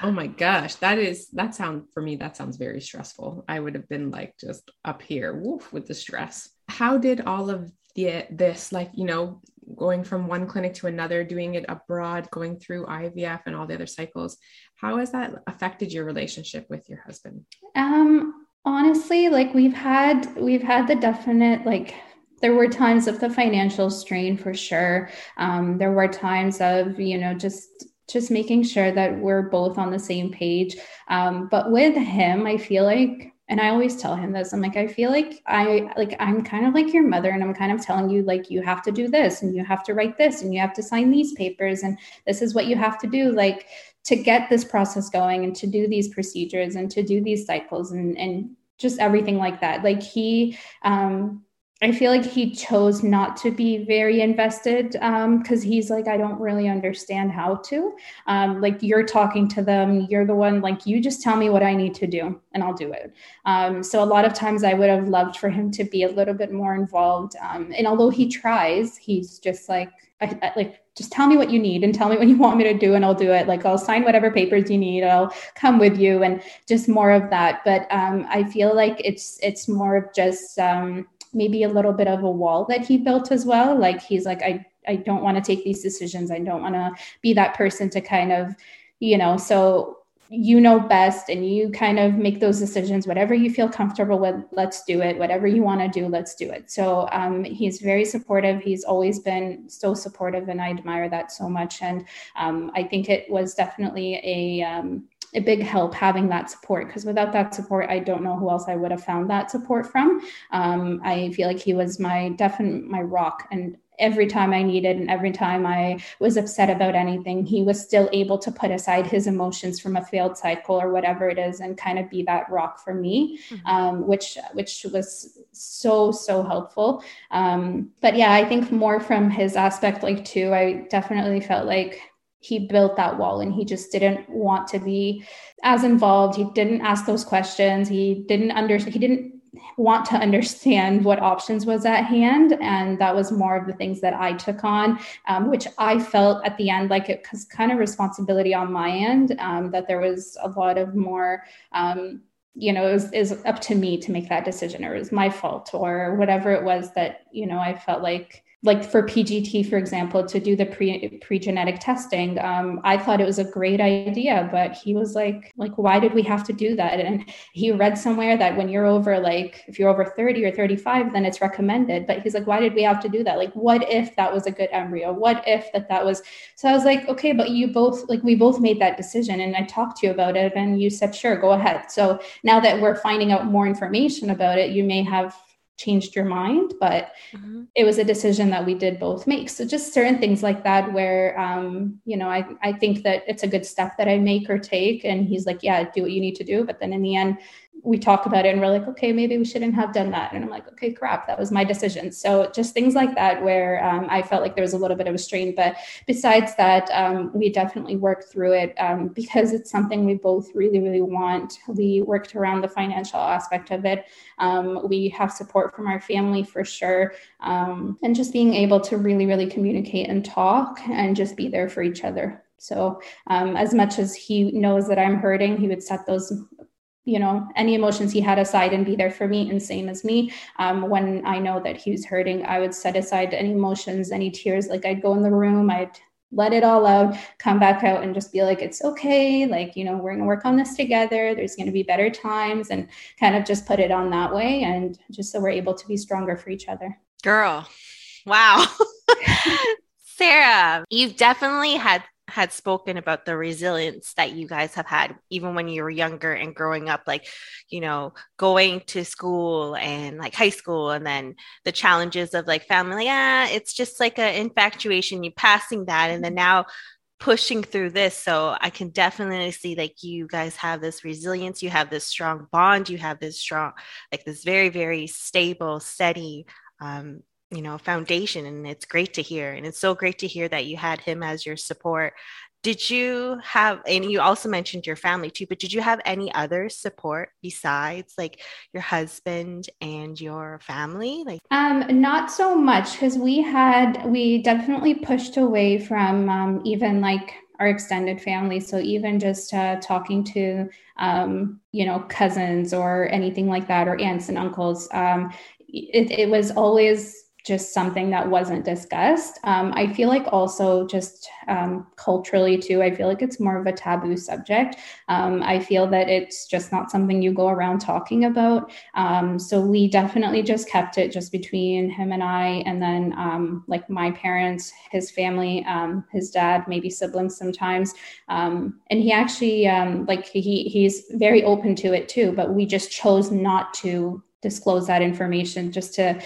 Oh my gosh, that is that sound for me that sounds very stressful. I would have been like just up here woof with the stress. How did all of the this like, you know, going from one clinic to another, doing it abroad, going through IVF and all the other cycles, how has that affected your relationship with your husband? Um honestly, like we've had we've had the definite like there were times of the financial strain for sure. Um, there were times of, you know, just just making sure that we're both on the same page. Um, but with him, I feel like, and I always tell him this, I'm like, I feel like I like I'm kind of like your mother, and I'm kind of telling you like you have to do this, and you have to write this, and you have to sign these papers, and this is what you have to do, like to get this process going, and to do these procedures, and to do these cycles, and and just everything like that. Like he, um, I feel like he chose not to be very invested because um, he's like, I don't really understand how to. Um, like, you're talking to them, you're the one, like, you just tell me what I need to do and I'll do it. Um, so, a lot of times I would have loved for him to be a little bit more involved. Um, and although he tries, he's just like, I, I, like, just tell me what you need and tell me what you want me to do and I'll do it. Like I'll sign whatever papers you need. I'll come with you and just more of that. But um, I feel like it's it's more of just um, maybe a little bit of a wall that he built as well. Like he's like, I, I don't want to take these decisions. I don't want to be that person to kind of, you know, so you know best and you kind of make those decisions whatever you feel comfortable with let's do it whatever you want to do let's do it so um, he's very supportive he's always been so supportive and i admire that so much and um, i think it was definitely a um, a big help having that support because without that support i don't know who else i would have found that support from um, i feel like he was my definite my rock and every time i needed and every time i was upset about anything he was still able to put aside his emotions from a failed cycle or whatever it is and kind of be that rock for me mm-hmm. um, which which was so so helpful um, but yeah i think more from his aspect like too i definitely felt like he built that wall and he just didn't want to be as involved. He didn't ask those questions. He didn't understand he didn't want to understand what options was at hand. And that was more of the things that i took on um, which i felt at the end like it was kind of responsibility on my end um, that there was a lot of more um, you know, is up to me to make that decision, or it was my fault, or whatever it was that you know I felt like like for PGT, for example, to do the pre pre genetic testing, um, I thought it was a great idea, but he was like, like, why did we have to do that? And he read somewhere that when you're over like if you're over 30 or 35, then it's recommended. But he's like, why did we have to do that? Like, what if that was a good embryo? What if that that was? So I was like, okay, but you both like we both made that decision, and I talked to you about it, and you said, sure, go ahead. So now that we're finding out more information about it, you may have changed your mind but mm-hmm. it was a decision that we did both make. So just certain things like that where um, you know I, I think that it's a good step that i make or take. And he's like yeah do what you need to do. But then in the end we talk about it and we're like, okay, maybe we shouldn't have done that. And I'm like, okay, crap, that was my decision. So just things like that where um, I felt like there was a little bit of a strain. But besides that, um, we definitely worked through it um, because it's something we both really, really want. We worked around the financial aspect of it. Um, we have support from our family for sure. Um, and just being able to really, really communicate and talk and just be there for each other. So, um, as much as he knows that I'm hurting, he would set those you know any emotions he had aside and be there for me and same as me um, when i know that he was hurting i would set aside any emotions any tears like i'd go in the room i'd let it all out, come back out and just be like, it's okay. Like, you know, we're going to work on this together. There's going to be better times and kind of just put it on that way. And just so we're able to be stronger for each other. Girl, wow. Sara, you've definitely had had spoken about the resilience that you guys have had even when you were younger and growing up like you know going to school and like high school and then the challenges of like family yeah it's just like an infatuation you passing that and then now pushing through this. So i can definitely see like you guys have this resilience you have this strong bond you have this strong like this very very stable steady um, you know foundation and it's great to hear and it's so great to hear that you had him as your support. Did you have and you also mentioned your family too but did you have any other support besides like your husband and your family? Like um not so much because we had we definitely pushed away from um, even like our extended family. So even just uh, talking to um, you know cousins or anything like that or aunts and uncles um, it, it was always just something that wasn't discussed. Um, I feel like also just um, culturally too, I feel like it's more of a taboo subject. Um, I feel that it's just not something you go around talking about. Um, so we definitely just kept it just between him and I, and then um, like my parents, his family, um, his dad, maybe siblings sometimes. and he actually like he he's very open to it too, but we just chose not to disclose that information just to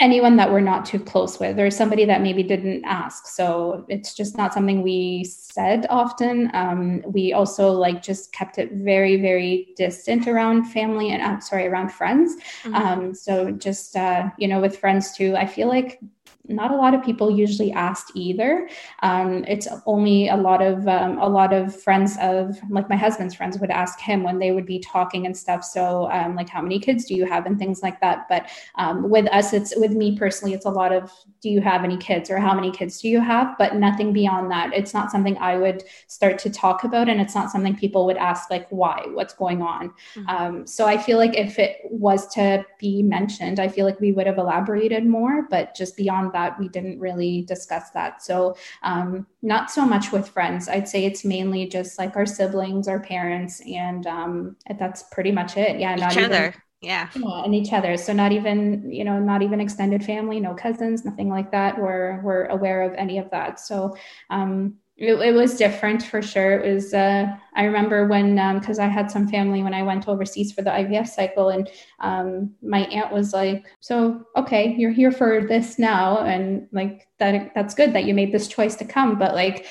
anyone that we're not too close with or somebody that maybe didn't ask. So it's just not something we said often. Um, we also like just kept it very very distant around family and i'm sorry around friends. Mm-hmm. um, so just uh, you know with friends too i feel like not a lot of people usually asked either. Um, it's only a lot of um, a lot of friends of like my husband's friends would ask him when they would be talking and stuff. So um, like how many kids do you have and things like that. But um, with us, it's with me personally, it's a lot of do you have any kids or how many kids do you have? But nothing beyond that. It's not something I would start to talk about, and it's not something people would ask like why, what's going on. Mm-hmm. Um, so I feel like if it was to be mentioned, I feel like we would have elaborated more. But just beyond that, we didn't really discuss that. So, um, not so much with friends. I'd say it's mainly just like our siblings, our parents, and um, that's pretty much it. Yeah, not each even, other. Yeah. yeah. and each other. So not even, you know, not even extended family, no cousins, nothing like that. We're we're aware of any of that. So um, it, it, was different for sure. It was, uh, I remember when, because um, I had some family when I went overseas for the IVF cycle, and um, my aunt was like, "So, okay, you're here for this now, and like that, that's good that you made this choice to come, but like."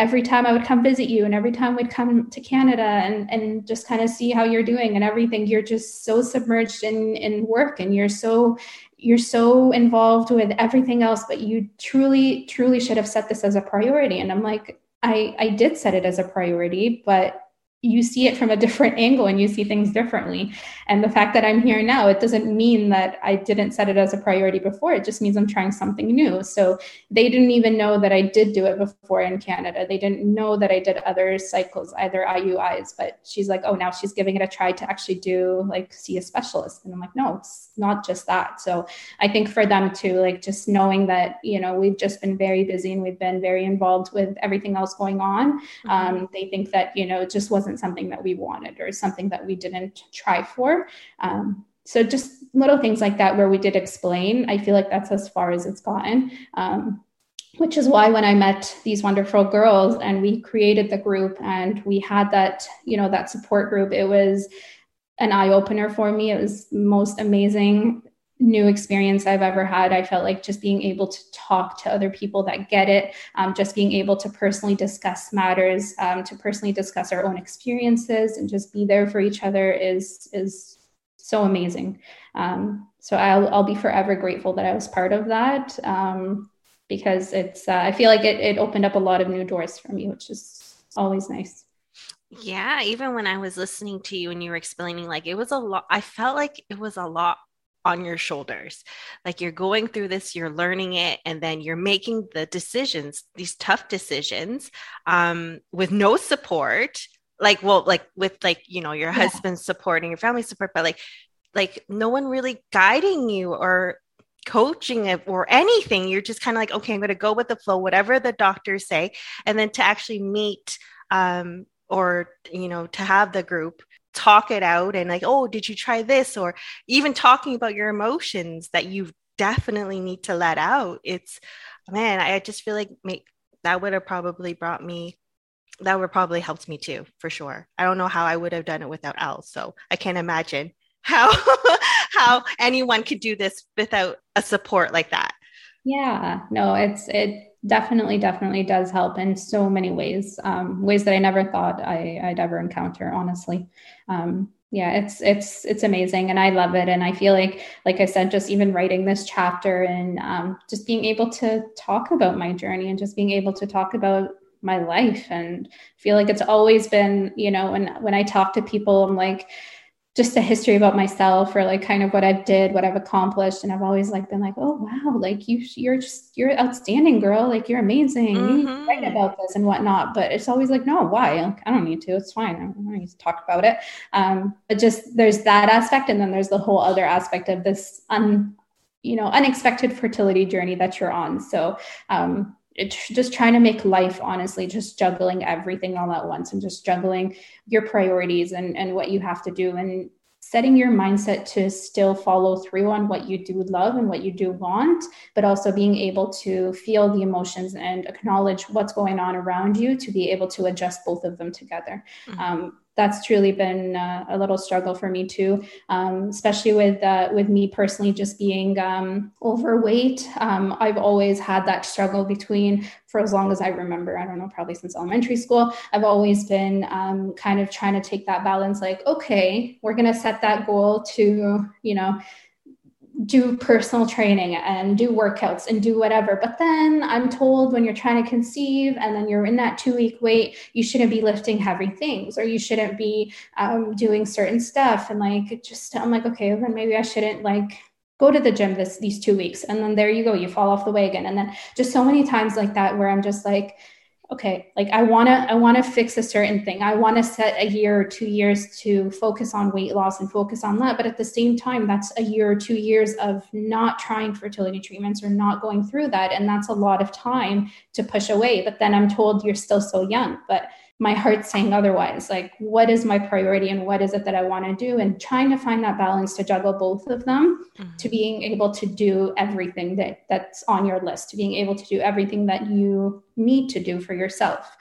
Every time I would come visit you, and every time we'd come to Canada, and and just kind of see how you're doing and everything, you're just so submerged in in work, and you're so you're so involved with everything else but you truly truly should have set this as a priority and i'm like i i did set it as a priority but you see it from a different angle and you see things differently. And the fact that I'm here now, it doesn't mean that I didn't set it as a priority before. It just means I'm trying something new. So they didn't even know that I did do it before in Canada. They didn't know that I did other cycles, either IUIs, but she's like, oh, now she's giving it a try to actually do like see a specialist. And I'm like, no, it's not just that. So I think for them too, like just knowing that, you know, we've just been very busy and we've been very involved with everything else going on. Mm-hmm. Um, they think that, you know, it just wasn't wasn't something that we wanted or something that we didn't try for. Um, so just little things like that where we did explain. I feel like that's as far as it's gotten. Um, which is why when I met these wonderful girls and we created the group and we had that, you know, that support group, it was an eye opener for me. It was most amazing new experience I've ever had. I felt like just being able to talk to other people that get it, um, just being able to personally discuss matters, um, to personally discuss our own experiences, and just be there for each other is is so amazing. Um, so I'll I'll be forever grateful that I was part of that um, because it's uh, I feel like it it opened up a lot of new doors for me, which is always nice. Yeah, even when I was listening to you and you were explaining, like it was a lot, I felt like it was a lot on your shoulders. Like you're going through this, you're learning it, and then you're making the decisions, these tough decisions, um, with no support. Like, well, like with like, you know, your yeah. husband supporting your family support, but like, like no one really guiding you or coaching it or anything you're just kind of like okay i'm going to go with the flow whatever the doctors say and then to actually meet um, or you know to have the group talk it out and like oh did you try this? or even talking about your emotions that you definitely need to let out. It's man i just feel like make, that would have probably brought me that would probably helped me too for sure. I don't know how i would have done it without al so i can't imagine how how anyone could do this without a support like that. Yeah no it's it definitely definitely does help in so many ways um, ways that i never thought I, would ever encounter honestly. Um, yeah it's it's it's amazing and i love it and i feel like like i said just even writing this chapter and um, just being able to talk about my journey and just being able to talk about my life and feel like it's always been you know when when i talk to people i'm like just a history about myself or like kind of what I've did, what I've accomplished. And I've always like been like, oh wow, like you you're just you're outstanding girl. Like you're amazing. Mm-hmm. You need to write about this and whatnot. But it's always like, no, why? Like, I don't need to. It's fine. I don't need to talk about it. Um, but just there's that aspect, and then there's the whole other aspect of this un you know unexpected fertility journey that you're on. So um it's just trying to make life honestly just juggling everything all at once and just juggling your priorities and and what you have to do and setting your mindset to still follow through on what you do love and what you do want but also being able to feel the emotions and acknowledge what's going on around you to be able to adjust both of them together mm-hmm. um, that's truly been uh, a little struggle for me too, um, especially with uh, with me personally just being um, overweight. Um, I've always had that struggle between for as long as I remember. I don't know, probably since elementary school. I've always been um, kind of trying to take that balance. Like, okay, we're gonna set that goal to you know do personal training and do workouts and do whatever. But then I'm told when you're trying to conceive and then you're in that two week wait, you shouldn't be lifting heavy things or you shouldn't be um, doing certain stuff. And like, just, I'm like, okay, then maybe I shouldn't like go to the gym this these two weeks. And then there you go, you fall off the wagon. And then just so many times like that where I'm just like, okay like i want to i want to fix a certain thing. I want to set a year or two years to focus on weight loss and focus on that but at the same time that's a year or two years of not trying fertility treatments or not going through that and that's a lot of time to push away but then i'm told you're still so young. But my heart saying otherwise. Like what is my priority and what is it that i want to do? And trying to find that balance to juggle both of them mm-hmm. to being able to do everything that that's on your list to being able to do everything that you need to do for yourself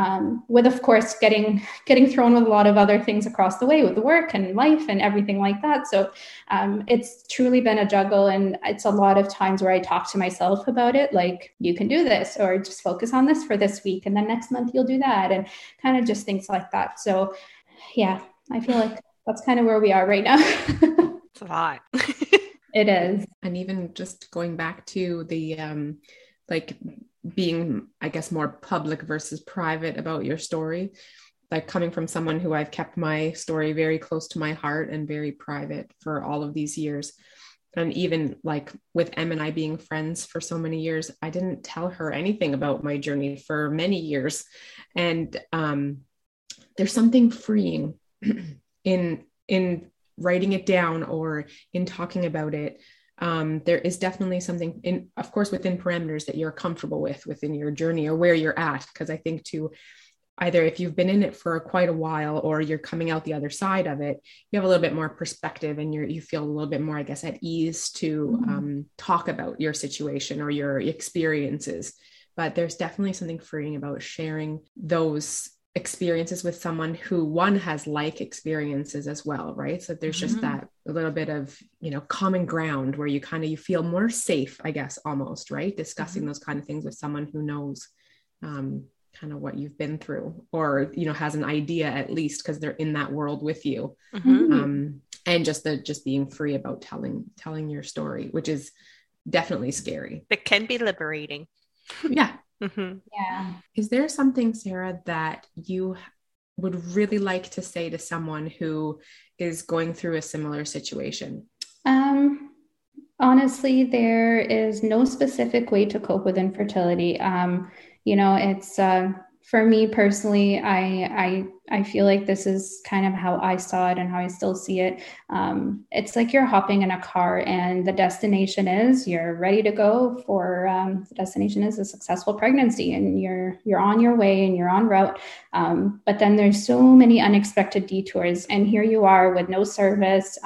um, with of course getting getting thrown with a lot of other things across the way with the work and life and everything like that. So um, it's truly been a juggle and it's a lot of times where i talk to myself about it like you can do this or just focus on this for this week and then next month you'll do that and kind of just things like that. So yeah i feel like that's kind of where we are right now. It's a lot. It is. And even just going back to the um like being i guess more public versus private about your story? Like coming from someone who i've kept my story very close to my heart and very private for all of these years. And even like with Em and i being friends for so many years i didn't tell her anything about my journey for many years. And um, there's something freeing in in writing it down or in talking about it um, there is definitely something in of course within parameters that you're comfortable with within your journey or where you're at because i think to either if you've been in it for quite a while or you're coming out the other side of it you have a little bit more perspective and you you feel a little bit more i guess at ease to mm-hmm. um, talk about your situation or your experiences but there's definitely something freeing about sharing those experiences with someone who one has like experiences as well right so there's just mm-hmm. that a little bit of you know common ground where you kind of you feel more safe i guess almost right discussing mm-hmm. those kind of things with someone who knows um, kind of what you've been through or you know has an idea at least because they're in that world with you mm-hmm. um, and just the just being free about telling telling your story which is definitely scary it can be liberating yeah Mm-hmm. Yeah. Is there something, Sara, that you would really like to say to someone who is going through a similar situation? Um, honestly, there is no specific way to cope with infertility. Um, you know, it's uh, for me personally, I, I I feel like this is kind of how I saw it and how I still see it. Um, it's like you're hopping in a car, and the destination is you're ready to go for um, the destination is a successful pregnancy, and you're you're on your way and you're on route. Um, but then there's so many unexpected detours, and here you are with no service.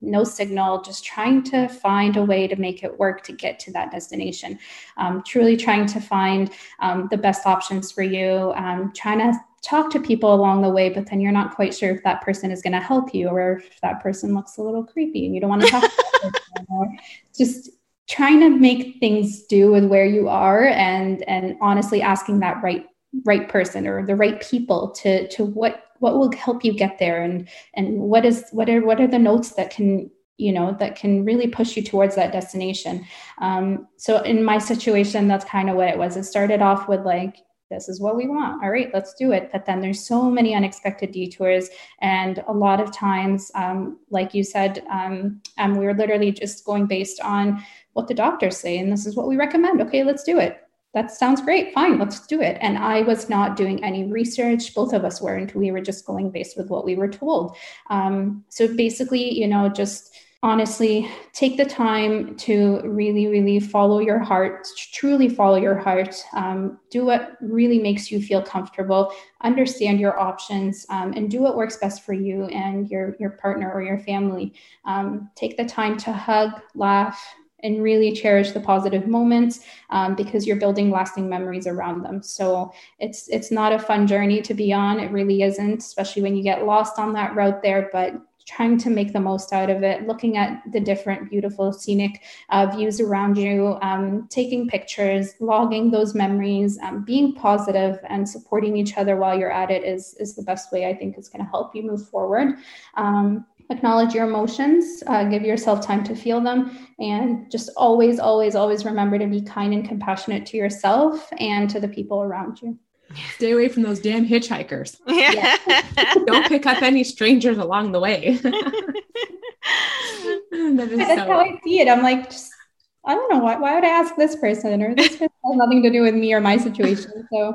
No signal, just trying to find a way to make it work to get to that destination. Um, truly trying to find um, the best options for you, um, trying to talk to people along the way, but then you're not quite sure if that person is going to help you or if that person looks a little creepy and you don't want to talk to them. Just trying to make things do with where you are and and honestly asking that right right person or the right people to to what what will help you get there? And and what is what are what are the notes that can you know that can really push you towards that destination? Um, so in my situation that's kind of what it was. It started off with like this is what we want. All right let's do it. But then there's so many unexpected detours. And a lot of times um, like you said um, um, we're literally just going based on what the doctors say. And this is what we recommend. Okay let's do it that sounds great. Fine, let's do it. And I was not doing any research. Both of us weren't. We were just going based with what we were told. Um, so basically, you know, just honestly take the time to really, really follow your heart, truly follow your heart. Um, do what really makes you feel comfortable. Understand your options um, and do what works best for you and your your partner or your family. Um, take the time to hug, laugh, and really cherish the positive moments um, because you're building lasting memories around them. So it's it's not a fun journey to be on. It really isn't especially when you get lost on that route there but trying to make the most out of it looking at the different beautiful scenic uh, views around you um, taking pictures logging those memories um, being positive and supporting each other while you're at it is is the best way i think is going to help you move forward. Um, acknowledge your emotions, uh, give yourself time to feel them, and just always, always, always remember to be kind and compassionate to yourself and to the people around you. Stay away from those damn hitchhikers. Yeah. Don't pick up any strangers along the way. that is That's so... how I see it. I'm like, just, I don't know why. Why would I ask this person or this person has nothing to do with me or my situation? So,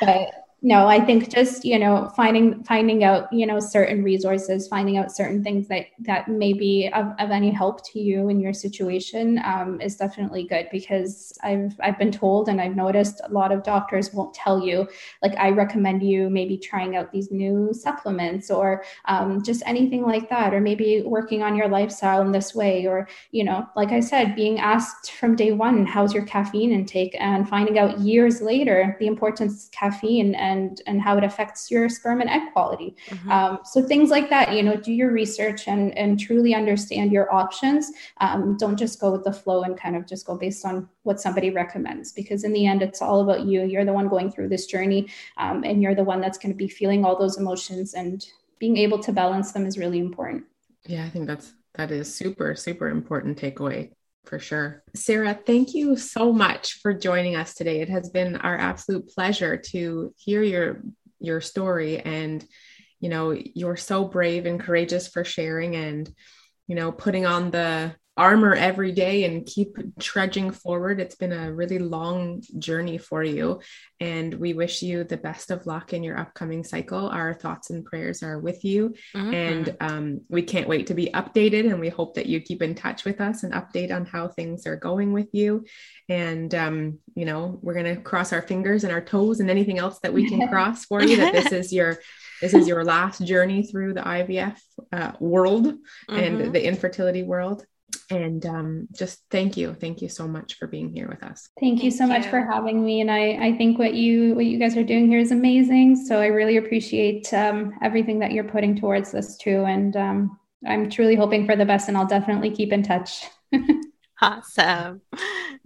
but no i think just you know finding finding out you know certain resources finding out certain things that that may be of, of any help to you in your situation um, is definitely good because i've i've been told and i've noticed a lot of doctors won't tell you like i recommend you maybe trying out these new supplements or um, just anything like that or maybe working on your lifestyle in this way or you know like i said being asked from day one how's your caffeine intake? and finding out years later the importance of caffeine and and and how it affects your sperm and egg quality. Mm-hmm. um, so things like that you know do your research and and truly understand your options. Um, don't just go with the flow and kind of just go based on what somebody recommends because in the end it's all about you. You're the one going through this journey um, and you're the one that's going to be feeling all those emotions and being able to balance them is really important. Yeah i think that's that is super super important takeaway for sure. Sara, thank you so much for joining us today. It has been our absolute pleasure to hear your your story and you know, you're so brave and courageous for sharing and you know, putting on the armor every day and keep trudging forward. It's been a really long journey for you. And we wish you the best of luck in your upcoming cycle. Our thoughts and prayers are with you. Mm-hmm. And um, we can't wait to be updated. And we hope that you keep in touch with us and update on how things are going with you. And, um, you know, we're going to cross our fingers and our toes and anything else that we can cross for you that this is your this is your last journey through the IVF uh, world mm-hmm. and the infertility world and um, just thank you. Thank you so much for being here with us. Thank, thank you so you. much for having me. And i i think what you what you guys are doing here is amazing. So i really appreciate um, everything that you're putting towards this too. And um, i'm truly hoping for the best and i'll definitely keep in touch. Awesome.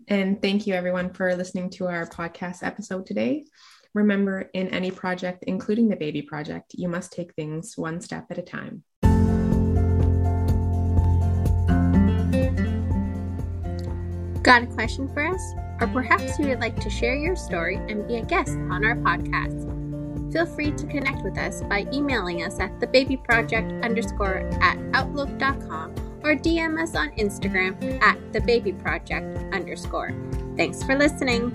And thank you everyone for listening to our podcast episode today. Remember in any project including the baby project you must take things one step at a time Got a question for us? Or perhaps you would like to share your story and be a guest on our podcast? Feel free to connect with us by emailing us at thebabyproject underscore at outlook.com or DM us on Instagram at thebabyproject underscore. Thanks for listening.